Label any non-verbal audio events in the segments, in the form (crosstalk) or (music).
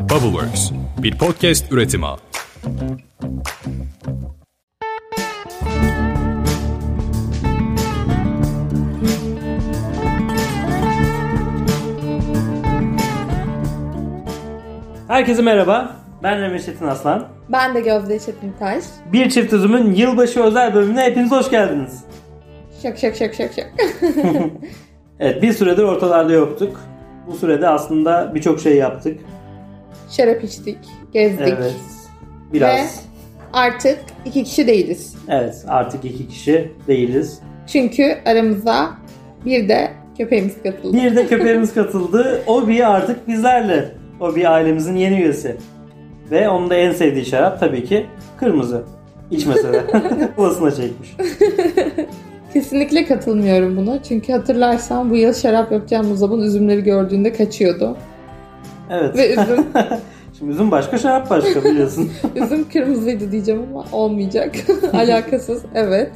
Bubbleworks, bir podcast üretimi. Herkese merhaba. Ben Emre Çetin Aslan. Ben de Gözde Çetintaş. Bir Çift Üzüm'ün yılbaşı özel bölümüne hepiniz hoş geldiniz. Şak şak şak şak şak. (laughs) Evet bir süredir ortalarda yoktuk. Bu sürede aslında birçok şey yaptık. Şarap içtik, gezdik. Evet. Biraz. Ve artık iki kişi değiliz. Evet artık iki kişi değiliz. Çünkü aramıza bir de köpeğimiz katıldı. Bir de (laughs) köpeğimiz katıldı. Obi artık bizlerle. Obi ailemizin yeni üyesi. Ve onun da en sevdiği şarap tabii ki kırmızı. İçmese de. (laughs) Babasına çekmiş. (laughs) Kesinlikle katılmıyorum buna. Çünkü hatırlarsan bu yıl şarap yapacağımız zaman üzümleri gördüğünde kaçıyordu. Evet. Ve üzüm, (laughs) Şimdi üzüm başka şarap başka biliyorsun. (laughs) üzüm kırmızıydı diyeceğim ama olmayacak. (laughs) Alakasız. Evet.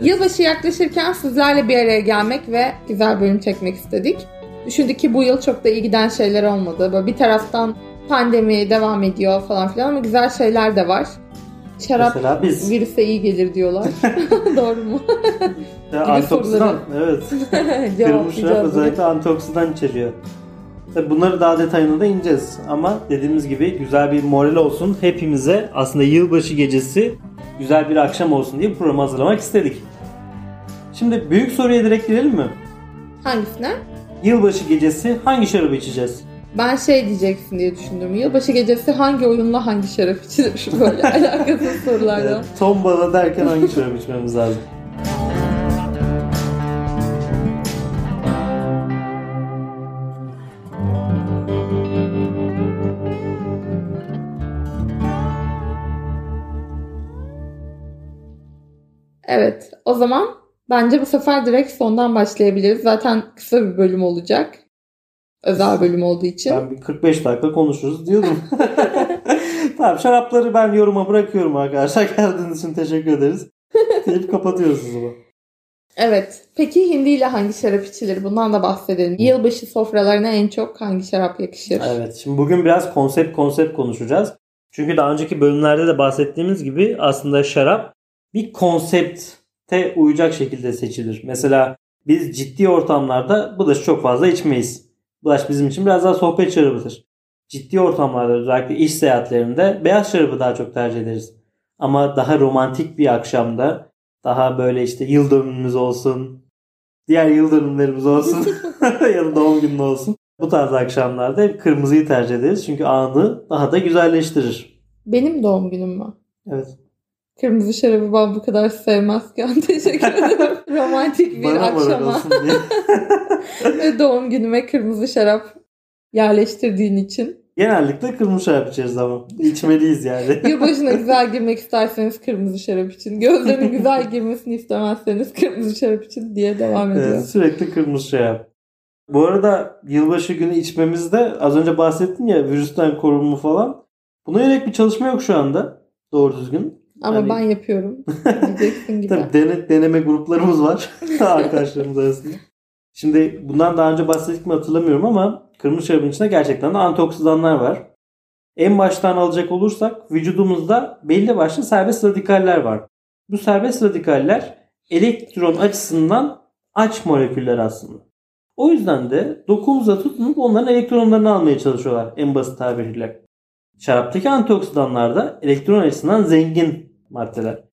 Yılbaşı yaklaşırken sizlerle bir araya gelmek ve güzel bölüm çekmek istedik. Düşündük ki bu yıl çok da iyi giden şeyler olmadı. Böyle bir taraftan pandemi devam ediyor falan filan ama güzel şeyler de var. Şarap Mesela biz. virüse iyi gelir diyorlar. Doğru mu? Ya, antioksidan. Evet. Kırmızı şarap özellikle antioksidan içeriyor. Tabii bunları daha detayına da ineceğiz. Ama dediğimiz gibi güzel bir moral olsun. Hepimize aslında yılbaşı gecesi güzel bir akşam olsun diye programı hazırlamak istedik. Şimdi büyük soruya direkt girelim mi? Hangisine? Yılbaşı gecesi hangi şarabı içeceğiz? Ben şey diyeceksin diye düşündüm. Yılbaşı gecesi hangi oyunla hangi şarap içilir? (laughs) Böyle alakasız sorulardan. Evet, tombala derken hangi şarabı içmemiz lazım? Evet, o zaman bence bu sefer direkt sondan başlayabiliriz. Zaten kısa bir bölüm olacak. Özel bölüm olduğu için. Ben bir 45 dakika konuşuruz diyordum. (laughs) tamam şarapları ben yoruma bırakıyorum arkadaşlar. Geldiğiniz için teşekkür ederiz. Deyip kapatıyoruz o zaman. Evet. Peki hindi ile hangi şarap içilir? Bundan da bahsedelim. Yılbaşı sofralarına en çok hangi şarap yakışır? Evet şimdi bugün biraz konsept konsept konuşacağız. Çünkü daha önceki bölümlerde de bahsettiğimiz gibi aslında şarap bir konsepte uyacak şekilde seçilir. Mesela biz ciddi ortamlarda bulaş çok fazla içmeyiz. Bulaş bizim için biraz daha sohbet şarabıdır. Ciddi ortamlarda özellikle iş seyahatlerinde beyaz şarabı daha çok tercih ederiz. Ama daha romantik bir akşamda daha böyle işte yıl dönümümüz olsun, diğer yıl dönümlerimiz olsun (laughs) ya da doğum günün olsun. Bu tarz akşamlarda hep kırmızıyı tercih ederiz. Çünkü anı daha da güzelleştirir. Benim doğum günüm mü? Evet. Kırmızı şarabı ben bu kadar sevmezken (laughs) teşekkür ederim. Romantik bir Bana akşama (laughs) ve doğum günüme kırmızı şarap yerleştirdiğin için. Genellikle kırmızı şarap içeriz ama. İçmeliyiz yani. (laughs) Yılbaşına güzel girmek isterseniz kırmızı şarap için. Gözlerin güzel girmesini istemezseniz kırmızı şarap için diye devam ediyor. Evet, sürekli kırmızı şarap. Bu arada yılbaşı günü içmemizde az önce bahsettin ya virüsten korunma falan. Buna yönelik bir çalışma yok şu anda. Doğru düzgün. Ama Yani- ben yapıyorum. (laughs) Diyeceksin gibi. Tabii dene- deneme gruplarımız var (laughs) arkadaşlarımız arasında. Şimdi bundan daha önce bahsettik mi hatırlamıyorum ama kırmızı şarabın içinde gerçekten de antioksidanlar var. En baştan alacak olursak vücudumuzda belli başlı serbest radikaller var. Bu serbest radikaller elektron açısından aç moleküller aslında. O yüzden de dokumuzla tutunup onların elektronlarını almaya çalışıyorlar en basit tabiriyle. Şaraptaki antioksidanlar da elektron açısından zengin maddeler.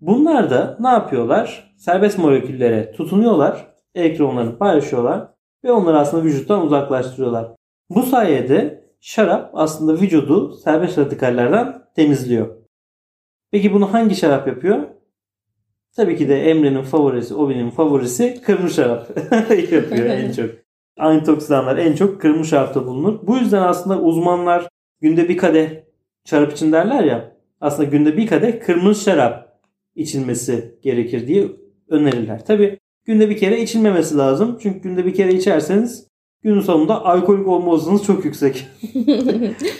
Bunlar da ne yapıyorlar? Serbest moleküllere tutunuyorlar, elektronlarını paylaşıyorlar ve onları aslında vücuttan uzaklaştırıyorlar. Bu sayede şarap aslında vücudu serbest radikallerden temizliyor. Peki bunu hangi şarap yapıyor? Tabii ki de Emre'nin favorisi, Obi'nin favorisi kırmızı şarap (laughs) yapıyor en çok. (laughs) Antioksidanlar en çok kırmızı şarapta bulunur. Bu yüzden aslında uzmanlar günde bir kadeh şarap için derler ya. Aslında günde bir kadeh kırmızı şarap içilmesi gerekir diye önerirler. Tabi günde bir kere içilmemesi lazım. Çünkü günde bir kere içerseniz günün sonunda alkolik olma olasılığınız çok yüksek. (laughs)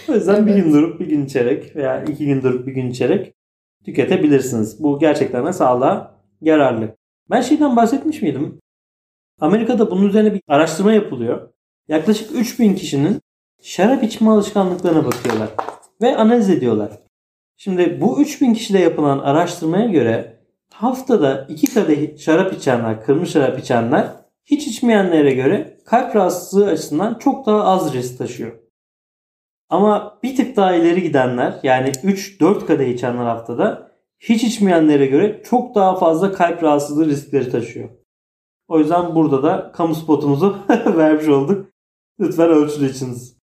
o yüzden bir Evet. gün durup bir gün içerek veya iki gün durup bir gün içerek tüketebilirsiniz. Bu gerçekten de sağlığa yararlı. Ben şeyden bahsetmiş miydim? Amerika'da bunun üzerine bir araştırma yapılıyor. Yaklaşık 3000 kişinin şarap içme alışkanlıklarına bakıyorlar ve analiz ediyorlar. Şimdi bu 3000 kişide yapılan araştırmaya göre haftada 2 kadeh şarap içenler, kırmızı şarap içenler hiç içmeyenlere göre kalp rahatsızlığı açısından çok daha az risk taşıyor. Ama bir tık daha ileri gidenler yani 3-4 kadeh içenler haftada hiç içmeyenlere göre çok daha fazla kalp rahatsızlığı riskleri taşıyor. O yüzden burada da kamu spotumuzu (laughs) vermiş olduk. Lütfen ölçülü içiniz.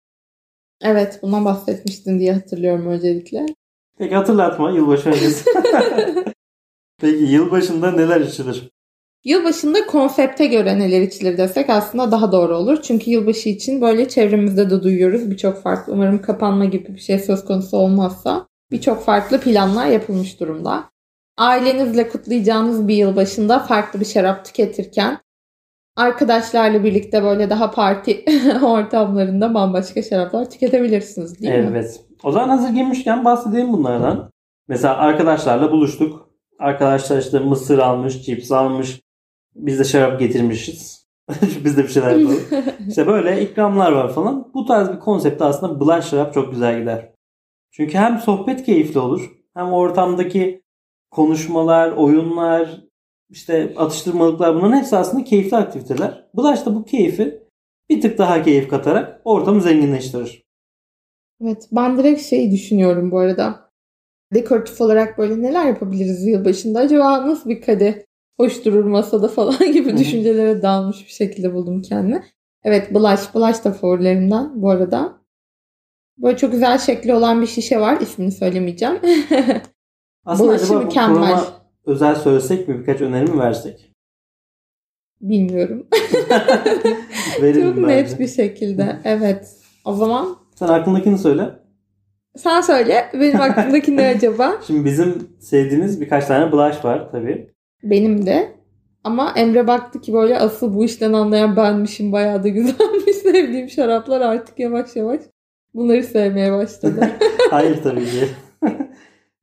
Evet bundan bahsetmiştin diye hatırlıyorum öncelikle. Peki hatırlatma yılbaşı öncesi. (laughs) (laughs) Peki yılbaşında neler içilir? Yılbaşında konsepte göre neler içilir desek aslında daha doğru olur. Çünkü yılbaşı için böyle çevremizde de duyuyoruz birçok farklı. Umarım kapanma gibi bir şey söz konusu olmazsa birçok farklı planlar yapılmış durumda. Ailenizle kutlayacağınız bir yılbaşında farklı bir şarap tüketirken arkadaşlarla birlikte böyle daha parti (laughs) ortamlarında bambaşka şaraplar tüketebilirsiniz değil mi? Evet. O zaman hazır girmişken bahsedeyim bunlardan. Mesela arkadaşlarla buluştuk. Arkadaşlar işte mısır almış, cips almış. Biz de şarap getirmişiz. (laughs) Biz de bir şeyler yapalım. (laughs) işte böyle ikramlar var falan. Bu tarz bir konsepte aslında blush şarap çok güzel gider. Çünkü hem sohbet keyifli olur. Hem ortamdaki konuşmalar, oyunlar, işte atıştırmalıklar bunların hepsi aslında keyifli aktiviteler. Blush da bu keyfi bir tık daha keyif katarak ortamı zenginleştirir. Evet ben direkt şey düşünüyorum bu arada. Dekoratif olarak böyle neler yapabiliriz yılbaşında? Acaba nasıl bir kadeh hoş durur masada falan (laughs) gibi düşüncelere dalmış bir şekilde buldum kendimi. Evet blush, blush da favorilerimden bu arada. Böyle çok güzel şekli olan bir şişe var. İsmini söylemeyeceğim. (laughs) Aslında Bulaşı acaba mükemmel. özel söylesek mi birkaç öneri mi versek? Bilmiyorum. (laughs) Çok bence. net bir şekilde. Evet. O zaman Sen aklındakini söyle. sen söyle. Benim aklımdaki ne acaba? (laughs) Şimdi bizim sevdiğimiz birkaç tane blush var tabii. Benim de. Ama Emre baktı ki böyle asıl bu işten anlayan benmişim. Bayağı da güzelmiş (laughs) sevdiğim şaraplar artık yavaş yavaş bunları sevmeye başladı. (laughs) Hayır tabii ki.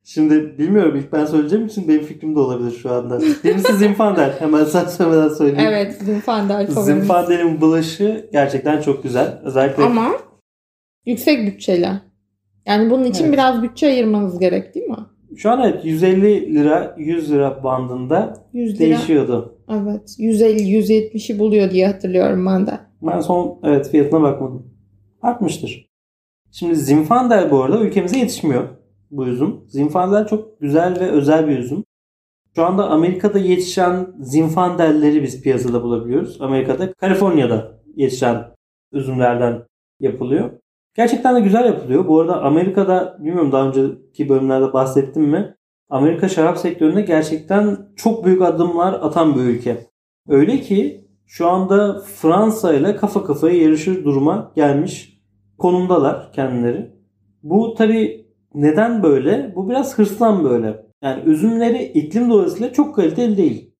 Şimdi bilmiyorum ilk ben söyleyeceğim için benim fikrim de olabilir şu anda. Birincisi Zinfandel. Hemen sen söylemeden söyleyeyim. evet Zinfandel. Zinfandel'in blush'ı gerçekten çok güzel. Özellikle Ama yüksek bütçeli. Yani bunun için Evet. biraz bütçe ayırmanız gerek değil mi? şu an evet 150 lira 100 lira bandında 100 lira. değişiyordu. Evet. 150-170'i buluyor diye hatırlıyorum ben de. Ben son evet fiyatına bakmadım. Artmıştır. Şimdi Zinfandel bu arada ülkemize yetişmiyor bu üzüm. Zinfandel çok güzel ve özel bir üzüm. Şu anda Amerika'da yetişen Zinfandelleri biz piyasada bulabiliyoruz. Amerika'da, Kaliforniya'da yetişen üzümlerden yapılıyor. Gerçekten de güzel yapılıyor. Bu arada Amerika'da bilmiyorum daha önceki bölümlerde bahsettim mi? Amerika şarap sektöründe gerçekten çok büyük adımlar atan bir ülke. Öyle ki şu anda Fransa ile kafa kafaya yarışır duruma gelmiş konumdalar kendileri. Bu tabi neden böyle? Bu biraz hırslan böyle. Yani üzümleri iklim dolayısıyla çok kaliteli değil.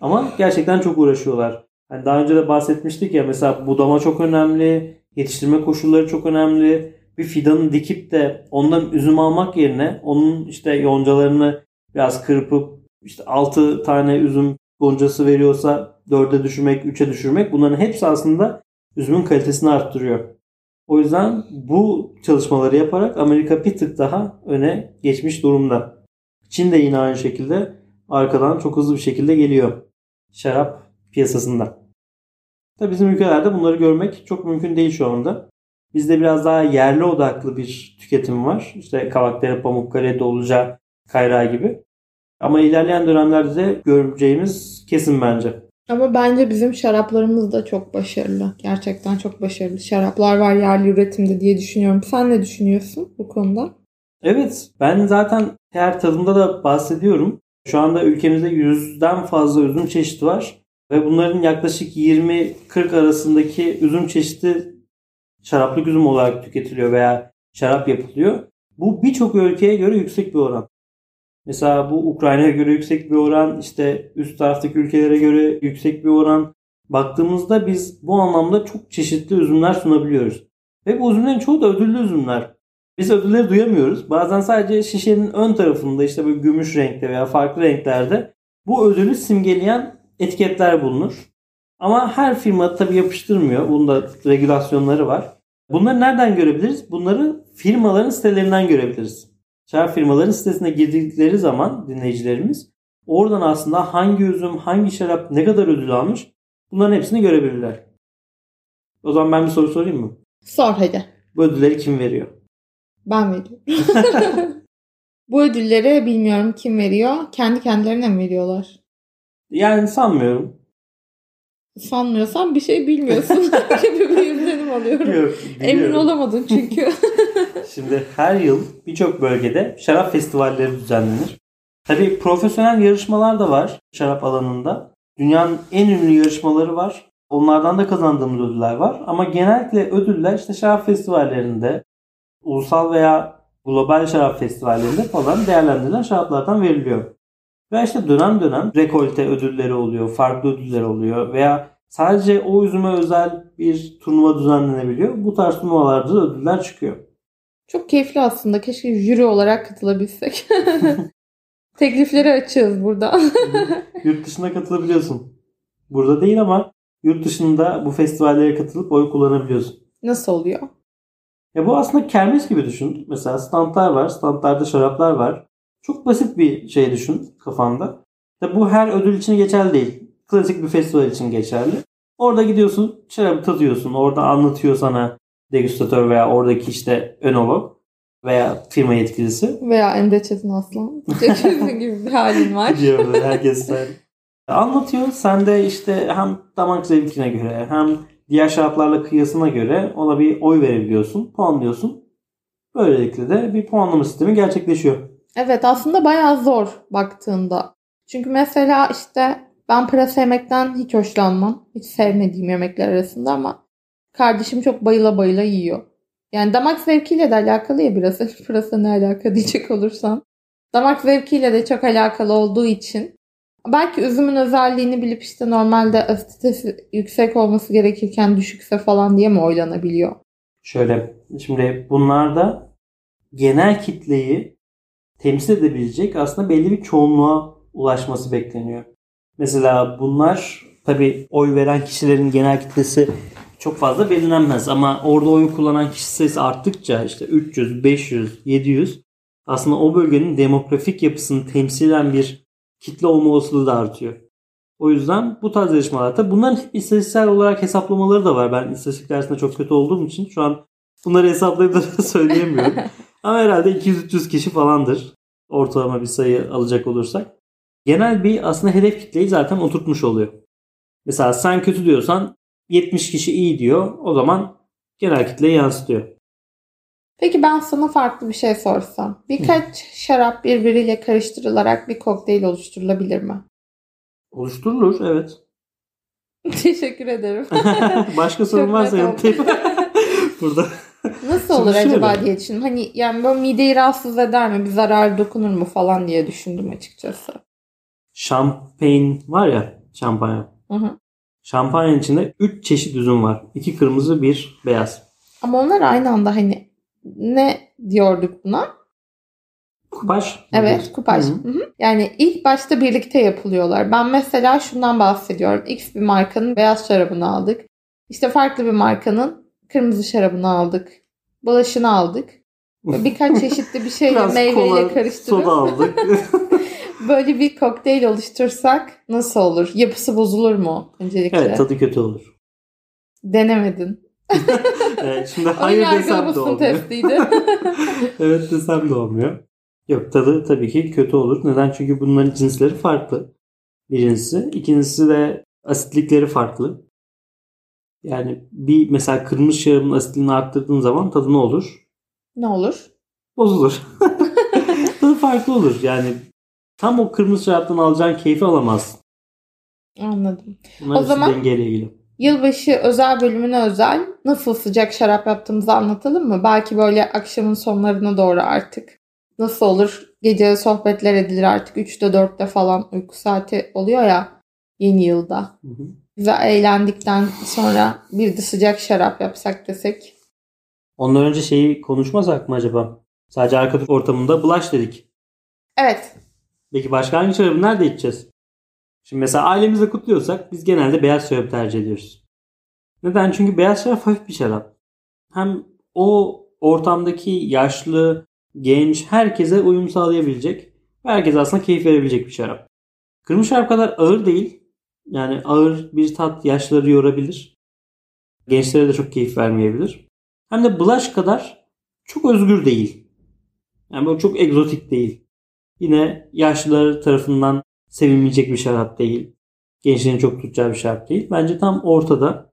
Ama gerçekten çok uğraşıyorlar. Hani daha önce de bahsetmiştik ya mesela budama çok önemli, yetiştirme koşulları çok önemli. Bir fidanı dikip de ondan üzüm almak yerine onun işte yoncalarını biraz kırpıp işte 6 tane üzüm goncası veriyorsa 4'e düşürmek, 3'e düşürmek bunların hepsi aslında üzümün kalitesini arttırıyor. O yüzden bu çalışmaları yaparak Amerika bir tık daha öne geçmiş durumda. Çin de yine aynı şekilde arkadan çok hızlı bir şekilde geliyor şarap piyasasında. Tabii bizim ülkelerde bunları görmek çok mümkün değil şu anda. Bizde biraz daha yerli odaklı bir tüketim var. İşte Kavakdere, Pamukkale, Doluca, Kayra gibi. Ama ilerleyen dönemlerde de göreceğimiz kesin bence. Ama bence bizim şaraplarımız da çok başarılı. Gerçekten çok başarılı şaraplar var yerli üretimde diye düşünüyorum. Sen ne düşünüyorsun bu konuda? Evet ben zaten her tadımda da bahsediyorum. Şu anda ülkemizde yüzden fazla üzüm çeşidi var. Ve bunların yaklaşık 20-40 arasındaki üzüm çeşidi şaraplık üzüm olarak tüketiliyor veya şarap yapılıyor. Bu birçok ülkeye göre yüksek bir oran. Mesela bu Ukrayna'ya göre yüksek bir oran, işte üst taraftaki ülkelere göre yüksek bir oran. Baktığımızda biz bu anlamda çok çeşitli üzümler sunabiliyoruz. Ve bu üzümlerin çoğu da ödüllü üzümler. Biz ödülleri duyamıyoruz. Bazen sadece şişenin ön tarafında işte böyle gümüş renkte veya farklı renklerde bu ödülü simgeleyen etiketler bulunur. Ama her firma tabi yapıştırmıyor. Bunda regülasyonları var. Bunları nereden görebiliriz? Bunları firmaların sitelerinden görebiliriz. Şarap firmaların sitesine girdikleri zaman dinleyicilerimiz oradan aslında hangi üzüm, hangi şarap ne kadar ödül almış bunların hepsini görebilirler. O zaman ben bir soru sorayım mı? Sor hadi. Bu ödülleri kim veriyor? Ben veriyorum. (laughs) Bu ödülleri bilmiyorum kim veriyor. Kendi kendilerine mi veriyorlar? Yani sanmıyorum. Sanmıyorsan bir şey bilmiyorsun gibi (laughs) bir izlenim alıyorum. Yok, Emin olamadın çünkü. (laughs) Şimdi her yıl birçok bölgede şarap festivalleri düzenlenir. Tabii profesyonel yarışmalar da var şarap alanında. Dünyanın en ünlü yarışmaları var. Onlardan da kazandığımız ödüller var. Ama genellikle ödüller işte şarap festivallerinde, ulusal veya global şarap festivallerinde falan değerlendirilen şaraplardan veriliyor. Ve işte dönem dönem rekolte ödülleri oluyor, farklı ödüller oluyor veya sadece o üzüme özel bir turnuva düzenlenebiliyor. Bu tarz turnuvalarda da ödüller çıkıyor. Çok keyifli aslında. Keşke jüri olarak katılabilsek. (laughs) Teklifleri açığız burada. yurt dışına katılabiliyorsun. Burada değil ama yurt dışında bu festivallere katılıp oy kullanabiliyorsun. Nasıl oluyor? Ya bu aslında kermes gibi düşün. Mesela standlar var. Standlarda şaraplar var. Çok basit bir şey düşün kafanda. Tabi bu her ödül için geçerli değil. Klasik bir festival için geçerli. Orada gidiyorsun, şarabı tadıyorsun. Orada anlatıyor sana degüstatör veya oradaki işte önolog veya firma yetkilisi. Veya Emre Çetin Aslan. (laughs) Çetin gibi bir halin var. Böyle herkes. Anlatıyor. Sen de işte hem damak zevkine göre hem diğer şaraplarla kıyasına göre ona bir oy verebiliyorsun. Puanlıyorsun. Böylelikle de bir puanlama sistemi gerçekleşiyor. Evet aslında bayağı zor baktığında. Çünkü mesela işte ben pırasa yemekten hiç hoşlanmam. Hiç sevmediğim yemekler arasında ama kardeşim çok bayıla bayıla yiyor. Yani damak zevkiyle de alakalı ya biraz. (laughs) Pırasa ne alaka diyecek olursan. Damak zevkiyle de çok alakalı olduğu için belki üzümün özelliğini bilip işte normalde asitesi yüksek olması gerekirken düşükse falan diye mi oylanabiliyor? Şöyle şimdi bunlarda genel kitleyi temsil edebilecek aslında belli bir çoğunluğa ulaşması bekleniyor. Mesela bunlar tabi oy veren kişilerin genel kitlesi çok fazla belirlenmez ama orada oy kullanan kişi sayısı arttıkça işte 300, 500, 700 aslında o bölgenin demografik yapısını temsilen bir kitle olma olasılığı da artıyor. O yüzden bu tarz yarışmalarda bunların istatistiksel olarak hesaplamaları da var. Ben istatistik dersinde çok kötü olduğum için şu an bunları hesaplayıp da (laughs) söyleyemiyorum. (laughs) Ama herhalde 200-300 kişi falandır. Ortalama bir sayı alacak olursak. Genel bir aslında hedef kitleyi zaten oturtmuş oluyor. Mesela sen kötü diyorsan 70 kişi iyi diyor. O zaman genel kitleyi yansıtıyor. Peki ben sana farklı bir şey sorsam. Birkaç (laughs) şarap birbiriyle karıştırılarak bir kokteyl oluşturulabilir mi? Oluşturulur evet. (laughs) Teşekkür ederim. (laughs) Başka sorun varsa yanıtlayayım. Burada. Nasıl olur şöyle. acaba diye düşündüm. Hani yani böyle mideyi rahatsız eder mi? Bir zarar dokunur mu falan diye düşündüm açıkçası. Şampeyn var ya şampanya. Hı hı. Şampanyanın içinde 3 çeşit üzüm var. 2 kırmızı, bir beyaz. Ama onlar aynı anda hani ne diyorduk buna? Kupaş. Evet, kupaj. Hı. Hı hı. Yani ilk başta birlikte yapılıyorlar. Ben mesela şundan bahsediyorum. X bir markanın beyaz şarabını aldık. İşte farklı bir markanın kırmızı şarabını aldık. Bulaşını aldık. Ve birkaç (laughs) çeşitli bir şeyle meyveyle kola, karıştırıp soda aldık. (laughs) böyle bir kokteyl oluştursak nasıl olur? Yapısı bozulur mu öncelikle? evet tadı kötü olur. Denemedin. (laughs) Evet, şimdi hayır desem de olmuyor. testiydi. evet desem de olmuyor. Yok tadı tabii ki kötü olur. Neden? Çünkü bunların cinsleri farklı. Birincisi. İkincisi de asitlikleri farklı. Yani bir mesela kırmızı şarabın asitliğini arttırdığın zaman tadı ne olur? ne olur? Bozulur. (laughs) tadı farklı olur. Yani tam o kırmızı şaraptan alacağın keyfi alamazsın. Anladım. Bunlar O zaman- dengeyle ilgili. Yılbaşı özel bölümüne özel nasıl sıcak şarap yaptığımızı anlatalım mı? Belki böyle akşamın sonlarına doğru artık. Nasıl olur? Gece sohbetler edilir artık 3'te 4'te falan uyku saati oluyor ya yeni yılda. Hı hı. Güzel eğlendikten sonra bir de sıcak şarap yapsak desek. Ondan önce şeyi konuşmasak mı acaba? Sadece arka ortamında bulaş dedik. Evet. Peki başka hangi şarabı nerede içeceğiz? Şimdi mesela ailemizle kutluyorsak biz genelde beyaz şarap tercih ediyoruz. Neden? Çünkü beyaz şarap hafif bir şarap. hem o ortamdaki yaşlı, genç herkese uyum sağlayabilecek ve herkese aslında keyif verebilecek bir şarap. Kırmızı şarap kadar ağır değil. Yani ağır bir tat yaşları yorabilir. Gençlere de çok keyif vermeyebilir. Hem de blush kadar çok özgür değil. Yani böyle çok egzotik değil. Yine yaşlılar tarafından sevilmeyecek bir şarap değil. Gençlerin çok tutacağı bir şarap değil. Bence tam ortada.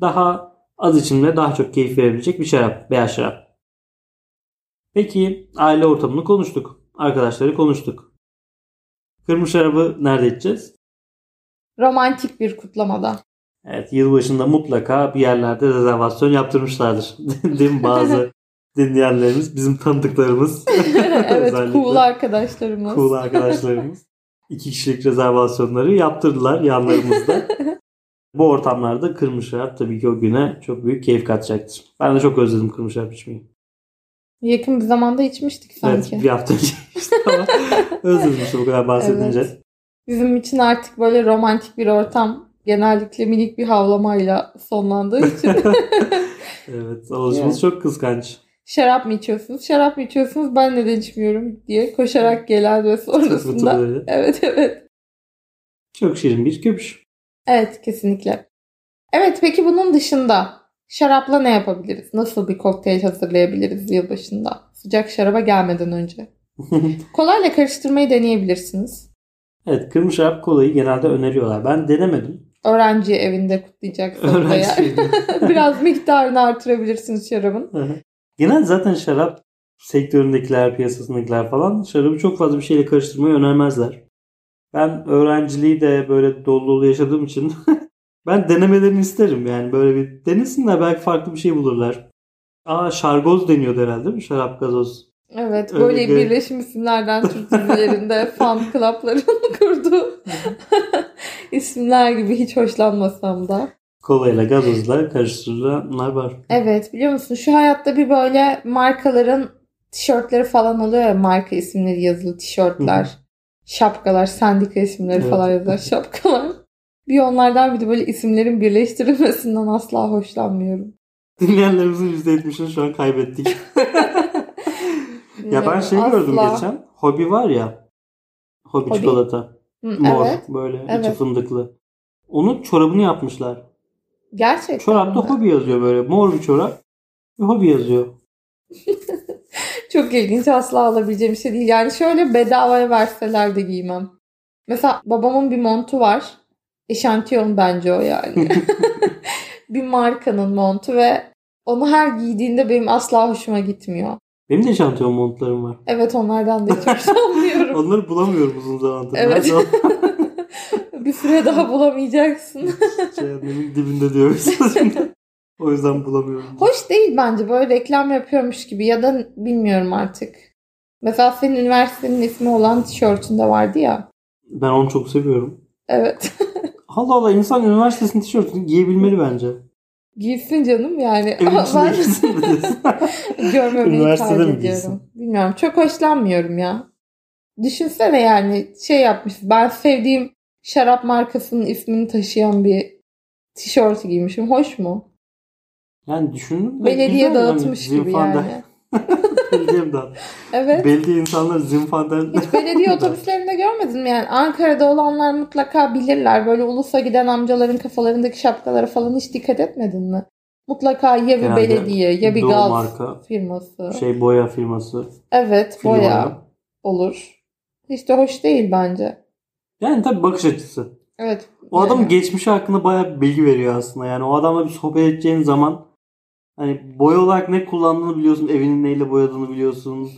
Daha az içimde daha çok keyif verebilecek bir şarap. Beyaz şarap. Peki aile ortamını konuştuk. Arkadaşları konuştuk. Kırmızı şarabı nerede içeceğiz? Romantik bir kutlamada. Evet yılbaşında mutlaka bir yerlerde rezervasyon yaptırmışlardır. (laughs) Değil mi bazı (laughs) dinleyenlerimiz, bizim tanıdıklarımız. (laughs) evet cool arkadaşlarımız. Cool arkadaşlarımız. İki kişilik rezervasyonları yaptırdılar yanlarımızda. Bu ortamlarda kırmızı şarap tabii ki o güne çok büyük keyif katacaktır. Ben de çok özledim kırmızı şarap içmeyi. Yakın bir zamanda içmiştik sanki. Evet bir hafta önce içtim ama özledim işte bu kadar bahsedince. Evet. Bizim için artık böyle romantik bir ortam genellikle minik bir havlamayla sonlandığı için (laughs) (laughs) evet alışımız Evet. çok kıskanç. şarap mı içiyorsunuz? Şarap mı içiyorsunuz? Ben neden içmiyorum diye koşarak gelen ve sonrasında. Evet evet. Çok şirin bir köpüş. Evet kesinlikle. Evet peki bunun dışında şarapla ne yapabiliriz? Nasıl bir kokteyl hazırlayabiliriz yılbaşında? Sıcak şaraba gelmeden önce. (laughs) Kolayla karıştırmayı deneyebilirsiniz. Evet kırmızı şarap kolayı genelde öneriyorlar. Ben denemedim. Öğrenci evinde kutlayacaksınız Öğrenci eğer. (laughs) Biraz miktarını artırabilirsiniz şarabın. Genel zaten şarap sektöründekiler, piyasasındakiler falan şarabı çok fazla bir şeyle karıştırmayı önermezler. Ben öğrenciliği de böyle dolu dolu yaşadığım için (laughs) ben denemelerini isterim. Yani böyle bir denesinler belki farklı bir şey bulurlar. Aa şargoz deniyordu herhalde değil mi? Şarap gazoz. Evet Öyle böyle bir- birleşim isimlerden Türk dizilerinde (laughs) fan club'ların (laughs) kurduğu (laughs) isimler gibi hiç hoşlanmasam da. Kolayla gazozla karıştırılanlar var. Evet biliyor musun şu hayatta bir böyle markaların tişörtleri falan oluyor ya marka isimleri yazılı tişörtler, şapkalar, sendika isimleri Evet. falan yazılan şapkalar. Bir onlardan bir de böyle isimlerin birleştirilmesinden asla hoşlanmıyorum. Dinleyenlerimizin %70'ini şu an kaybettik. Ya ben şey gördüm Asla. geçen. Hobi var ya. Hobi, Hobi? çikolata. Hı, Mor Evet. böyle içi Evet. fındıklı. Onun çorabını yapmışlar. Gerçekten Çorapta mi? hobi yazıyor böyle. Mor bir çorap. Ve hobi yazıyor. (laughs) Çok ilginç asla alabileceğim bir şey değil. Yani şöyle bedavaya verseler de giymem. Mesela babamın bir montu var. Eşantiyon bence o yani. (laughs) (laughs) bir markanın montu ve onu her giydiğinde benim asla hoşuma gitmiyor. Benim de şantiyon montlarım var. Evet onlardan da hiç hoşlanmıyorum. (laughs) Onları bulamıyorum uzun zamandır. Evet. (laughs) Bir süre daha bulamayacaksın. Cehennemin dibinde diyoruz. (laughs) O yüzden bulamıyorum. Hoş değil bence böyle reklam yapıyormuş gibi ya da bilmiyorum artık. Mesela senin üniversitenin ismi olan tişörtünde vardı ya. Ben onu çok seviyorum. Evet. Allah Allah insan üniversitesinin tişörtünü giyebilmeli bence. Giysin canım yani. Ben (laughs) görmemeyi tercih giysin? ediyorum. Bilmiyorum. Çok hoşlanmıyorum ya. Düşünsene yani şey yapmış. Ben sevdiğim şarap markasının ismini taşıyan bir tişört giymişim. Hoş mu? Yani düşündüm. Belediye dağıtmış gibi Zinfandel. yani. (laughs) Dağıt- Evet. Belediye insanlar zinfandel. Hiç belediye (laughs) otobüslerinde görmedin mi? Yani Ankara'da olanlar mutlaka bilirler. Böyle ulusa giden amcaların kafalarındaki şapkalara falan hiç dikkat etmedin mi? Mutlaka ya bir Genelde belediye ya bir Doğu gaz marka. firması. Şey boya firması. evet Firma. boya olur. Hiç de hoş değil bence. Yani tabii bakış açısı. Evet. O yani. geçmişi hakkında bayağı bir bilgi veriyor aslında. Yani o adamla bir sohbet edeceğin zaman hani boya olarak ne kullandığını biliyorsun. Evinin neyle boyadığını biliyorsun.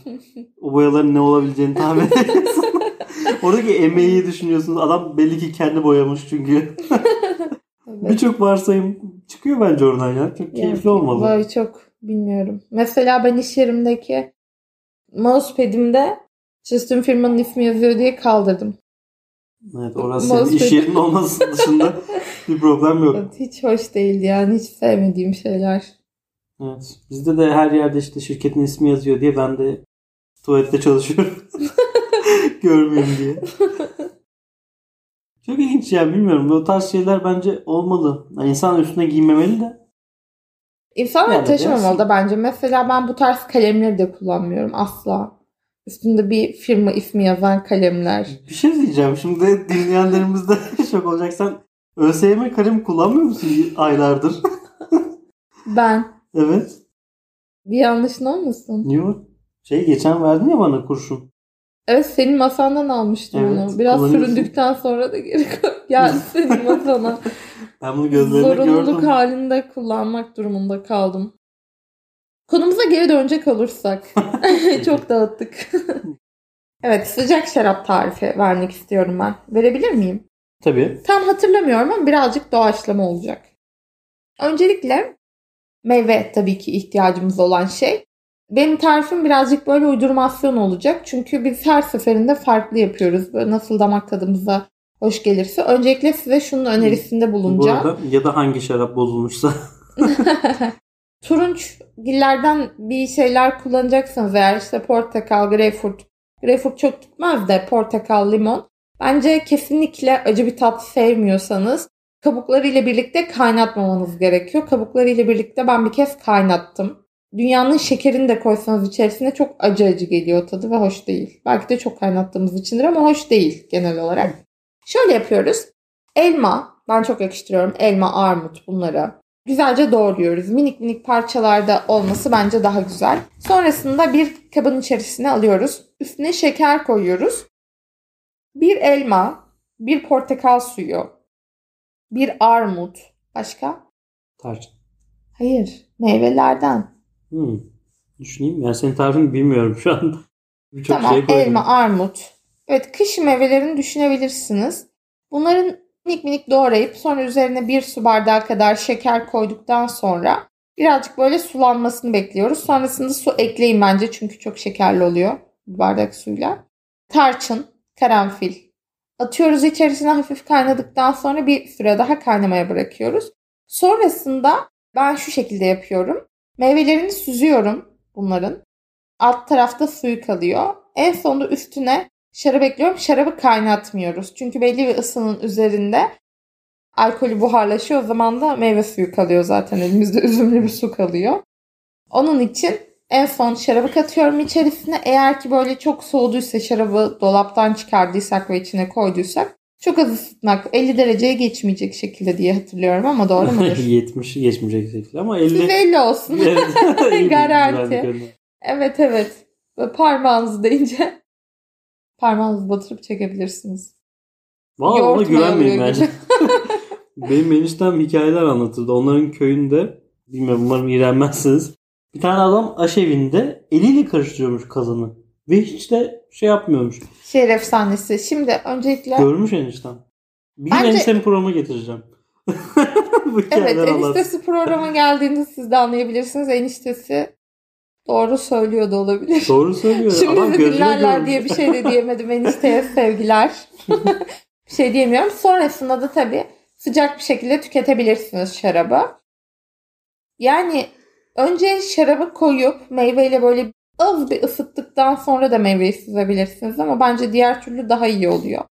o boyaların ne olabileceğini tahmin ediyorsun. (laughs) Oradaki emeği düşünüyorsun. Adam belli ki kendi boyamış çünkü. (laughs) Birçok varsayım çıkıyor bence oradan ya. Çok keyifli Yani olmalı. Böyle çok bilmiyorum. Mesela ben iş yerimdeki mousepad'imde sistem firmanın ismi yazıyor diye kaldırdım. Evet orası senin Mousepad. iş yerinin olması dışında bir problem yok. (laughs) Hiç hoş değildi yani. Hiç sevmediğim şeyler. Evet. Bizde de her yerde işte şirketin ismi yazıyor diye ben de tuvalette çalışıyorum. (laughs) Görmeyeyim diye. Çok ilginç ya bilmiyorum. Bu tarz şeyler bence olmalı. Yani insan üstüne giymemeli de. İnsanlar Yani taşımamalı da bence. Mesela ben bu tarz kalemleri de kullanmıyorum asla. Üstünde bir firma ismi yazan kalemler. Bir şey diyeceğim. Şimdi dinleyenlerimiz de (laughs) şok olacak. Sen ÖSYM kalem kullanmıyor musun aylardır? Ben. Evet. Bir yanlışın olmasın? Yok. Şey geçen verdin ya bana kurşun. Evet senin masandan almıştım Evet, onu. Biraz süründükten sonra da geri. (laughs) Geldi senin masana. (laughs) Ben bunu gözlerinde Zorunluluk gördüm. halinde kullanmak durumunda kaldım. Konumuza geri dönecek olursak. (laughs) Çok dağıttık. evet sıcak şarap tarifi vermek istiyorum ben. Verebilir miyim? Tabii. Tam hatırlamıyorum ama birazcık doğaçlama olacak. Öncelikle meyve tabii ki ihtiyacımız olan şey. Benim tarifim birazcık böyle uydurmasyon olacak. Çünkü biz her seferinde farklı yapıyoruz. Böyle nasıl damak tadımıza hoş gelirse. Öncelikle size şunun önerisinde Bu bulunacağım. arada ya da hangi şarap bozulmuşsa. (laughs) Turunç gillerden bir şeyler kullanacaksanız eğer işte portakal, greyfurt. Greyfurt çok gitmez de portakal, limon. Bence kesinlikle acı bir tat sevmiyorsanız kabuklarıyla birlikte kaynatmamanız gerekiyor. Kabuklarıyla birlikte ben bir kez kaynattım. Dünyanın şekerini de koysanız içerisine çok acı acı geliyor tadı ve hoş değil. Belki de çok kaynattığımız içindir ama hoş değil genel olarak. Şöyle yapıyoruz. Elma, ben çok yakıştırıyorum. Elma, armut bunları. Güzelce doğruyoruz. Minik minik parçalarda olması bence daha güzel. Sonrasında bir kabın içerisine alıyoruz. Üstüne şeker koyuyoruz. Bir elma, bir portakal suyu, bir armut. Başka? Tarçın. Hayır, meyvelerden. Hmm. Düşüneyim. Yani senin tarifini bilmiyorum şu an. (laughs) Birçok tamam, şey koydum. elma, armut. Evet, kış meyvelerini düşünebilirsiniz. Bunların minik minik doğrayıp sonra üzerine bir su bardağı kadar şeker koyduktan sonra birazcık böyle sulanmasını bekliyoruz. Sonrasında su ekleyin bence çünkü çok şekerli oluyor bir bardak suyla. Tarçın, karanfil. Atıyoruz içerisine hafif kaynadıktan sonra bir süre daha kaynamaya bırakıyoruz. Sonrasında ben şu şekilde yapıyorum. Meyvelerini süzüyorum bunların. Alt tarafta suyu kalıyor. En sonunda üstüne şarap ekliyorum. Şarabı kaynatmıyoruz. Çünkü belli bir ısının üzerinde alkolü buharlaşıyor. O zaman da meyve suyu kalıyor zaten. Elimizde (laughs) üzümlü bir su kalıyor. Onun için en son şarabı katıyorum içerisine. Eğer ki böyle çok soğuduysa şarabı dolaptan çıkardıysak ve içine koyduysak çok az ısıtmak 50 dereceye geçmeyecek şekilde diye hatırlıyorum ama doğru (laughs) mudur? 70 geçmeyecek şekilde ama 50. Siz 50 olsun. Evet. (laughs) Garanti. Evet evet. Böyle parmağınızı deyince (laughs) parmağınızı batırıp çekebilirsiniz. Valla ona güvenmeyin bence. Benim eniştem hikayeler anlatırdı. Onların köyünde bilmiyorum umarım iğrenmezsiniz. Bir tane adam aşevinde eliyle karıştırıyormuş kazanı. Ve hiç de şey yapmıyormuş. Şehir efsanesi. Şimdi öncelikle Görmüş eniştem. Bir Bence- eniştemi programa getireceğim. (laughs) Evet eniştesi programa geldiğinde siz de anlayabilirsiniz. Eniştesi doğru söylüyor da olabilir. Doğru söylüyor. Şimdi Adam dinlerler diye bir şey de diyemedim. Enişteye sevgiler. (laughs) bir şey diyemiyorum. Sonrasında da tabii sıcak bir şekilde tüketebilirsiniz şarabı. Yani önce şarabı koyup meyveyle böyle az bir ısıttıktan sonra da meyveyi süzebilirsiniz ama bence diğer türlü daha iyi oluyor.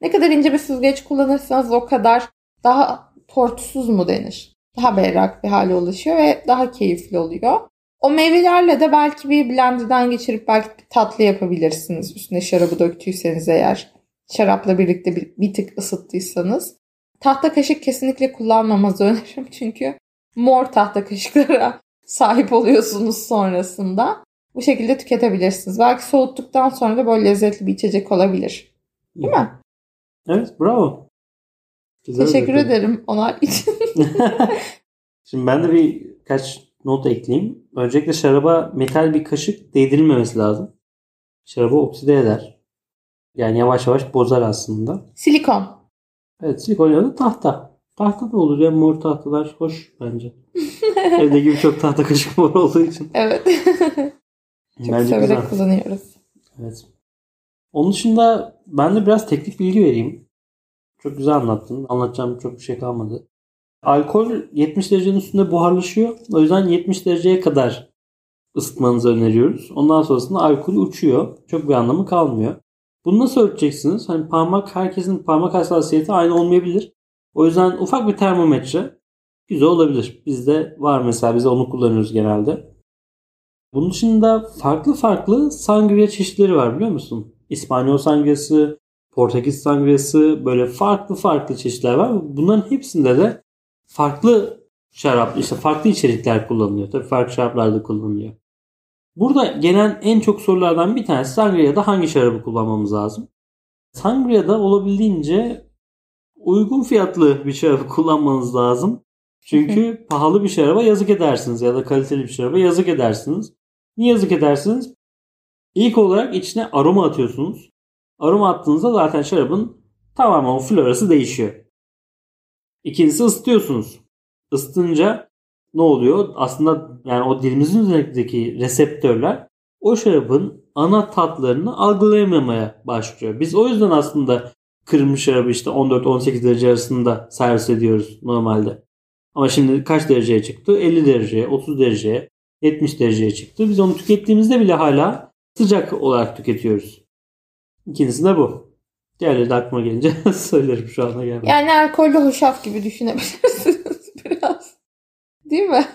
Ne kadar ince bir süzgeç kullanırsanız o kadar daha tortusuz mu denir? Daha berrak bir hale ulaşıyor ve daha keyifli oluyor. O meyvelerle de belki bir blenderdan geçirip belki bir tatlı yapabilirsiniz. Üstüne şarabı döktüyseniz eğer. Şarapla birlikte bir, bir tık ısıttıysanız. Tahta kaşık kesinlikle kullanmamanızı (laughs) öneririm. Çünkü mor tahta kaşıklara sahip oluyorsunuz sonrasında. Bu şekilde tüketebilirsiniz. Belki soğuttuktan sonra da böyle lezzetli bir içecek olabilir. Değil mi? Evet bravo. Güzel Teşekkür özetledin. ederim onlar (laughs) için. (laughs) Şimdi ben de birkaç not ekleyeyim. Öncelikle şaraba metal bir kaşık değdirilmemesi lazım. Şarabı okside eder. Yani yavaş yavaş bozar aslında. Silikon. Evet silikon ya da tahta. Tahta da olur ya mor tahtalar hoş bence. (laughs) Evdeki birçok tahta kaşık mor olduğu için. Evet. (laughs) Çok bence severek güzel. kullanıyoruz. Evet. Onun dışında ben de biraz teknik bilgi vereyim. Çok güzel anlattın. Anlatacağım çok bir şey kalmadı. Alkol 70 derecenin üstünde buharlaşıyor. O yüzden 70 dereceye kadar ısıtmanızı öneriyoruz. Ondan sonrasında alkol uçuyor. Çok bir anlamı kalmıyor. Bunu nasıl ölçeceksiniz? Hani parmak herkesin parmak hassasiyeti aynı olmayabilir. O yüzden ufak bir termometre güzel olabilir. Bizde var mesela biz onu kullanıyoruz genelde. Bunun dışında farklı farklı sangria çeşitleri var biliyor musun? İspanyol sangriyası, Portekiz sangriyası böyle farklı farklı çeşitler var. Bunların hepsinde de farklı şarap, işte farklı içerikler kullanılıyor. Tabii farklı şaraplar da kullanılıyor. Burada gelen en çok sorulardan bir tanesi Sangria'da hangi şarabı kullanmamız lazım? Sangria'da olabildiğince uygun fiyatlı bir şarabı (laughs) kullanmanız lazım. Çünkü pahalı bir şaraba yazık edersiniz ya da kaliteli bir şaraba yazık edersiniz. Niye yazık edersiniz? İlk olarak içine aroma atıyorsunuz. Aroma attığınızda zaten şarabın tamamen o florası değişiyor. İkincisi ısıtıyorsunuz. Isıtınca ne oluyor? Aslında yani o dilimizin üzerindeki reseptörler o şarabın ana tatlarını algılayamamaya başlıyor. Biz o yüzden aslında kırmızı şarabı işte 14-18 derece arasında servis ediyoruz normalde. Ama şimdi kaç dereceye çıktı? 50 dereceye, 30 dereceye, 70 dereceye çıktı. Biz onu tükettiğimizde bile hala sıcak olarak tüketiyoruz. İkincisi de bu. Diğerleri de aklıma gelince (laughs) söylerim şu anda gelmedi. Yani alkollü hoşaf gibi düşünebilirsiniz (laughs) biraz. Değil mi?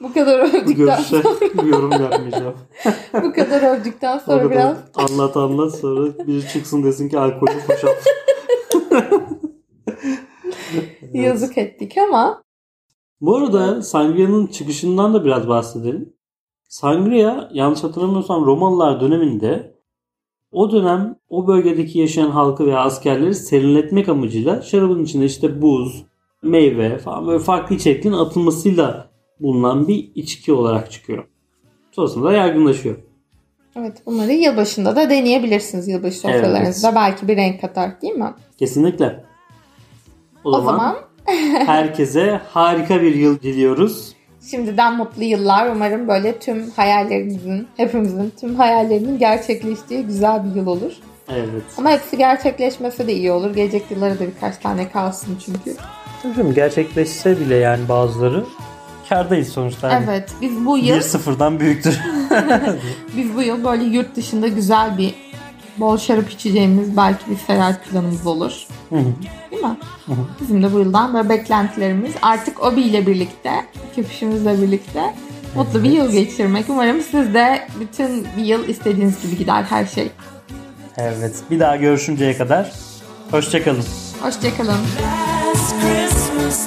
Bu kadar övdükten görüşe sonra, (laughs) bir yorum yapmayacağım. (laughs) bu kadar övdükten sonra kadar biraz anlat anlat sonra biri çıksın desin ki alkolü boşalt. Evet. (laughs) yazık ettik ama Bu arada Sangria'nın çıkışından da biraz bahsedelim. Sangria yanlış hatırlamıyorsam Romalılar döneminde o dönem o bölgedeki yaşayan halkı veya askerleri serinletmek amacıyla şarabın içinde işte buz, meyve falan böyle farklı içeriklerin atılmasıyla bulunan bir içki olarak çıkıyor. Sonrasında da yaygınlaşıyor. evet bunları yılbaşında da deneyebilirsiniz. Yılbaşı sofralarınızda belki bir renk katar değil mi? Kesinlikle. O, O zaman, zaman (laughs) (laughs) herkese harika bir yıl diliyoruz. şimdiden mutlu yıllar. Umarım böyle tüm hayallerimizin, hepimizin tüm hayallerinin gerçekleştiği güzel bir yıl olur. Evet. Ama hepsi gerçekleşmese de iyi olur. Gelecek yıllara da birkaç tane kalsın çünkü. Hocam gerçekleşse bile yani bazıları kardayız sonuçta. Yani Evet biz bu yıl Bir sıfırdan büyüktür. (laughs) biz bu yıl böyle yurt dışında güzel bir bol şarap içeceğimiz belki bir seyahat planımız olur. Hı hı. Değil mi? Hı. Bizim de bu yıldan böyle beklentilerimiz artık Obi ile birlikte, köpüşümüzle birlikte mutlu bir yıl geçirmek. Umarım siz de bütün bir yıl istediğiniz gibi gider her şey. evet. Bir daha görüşünceye kadar hoşçakalın. Hoşçakalın. Last Christmas,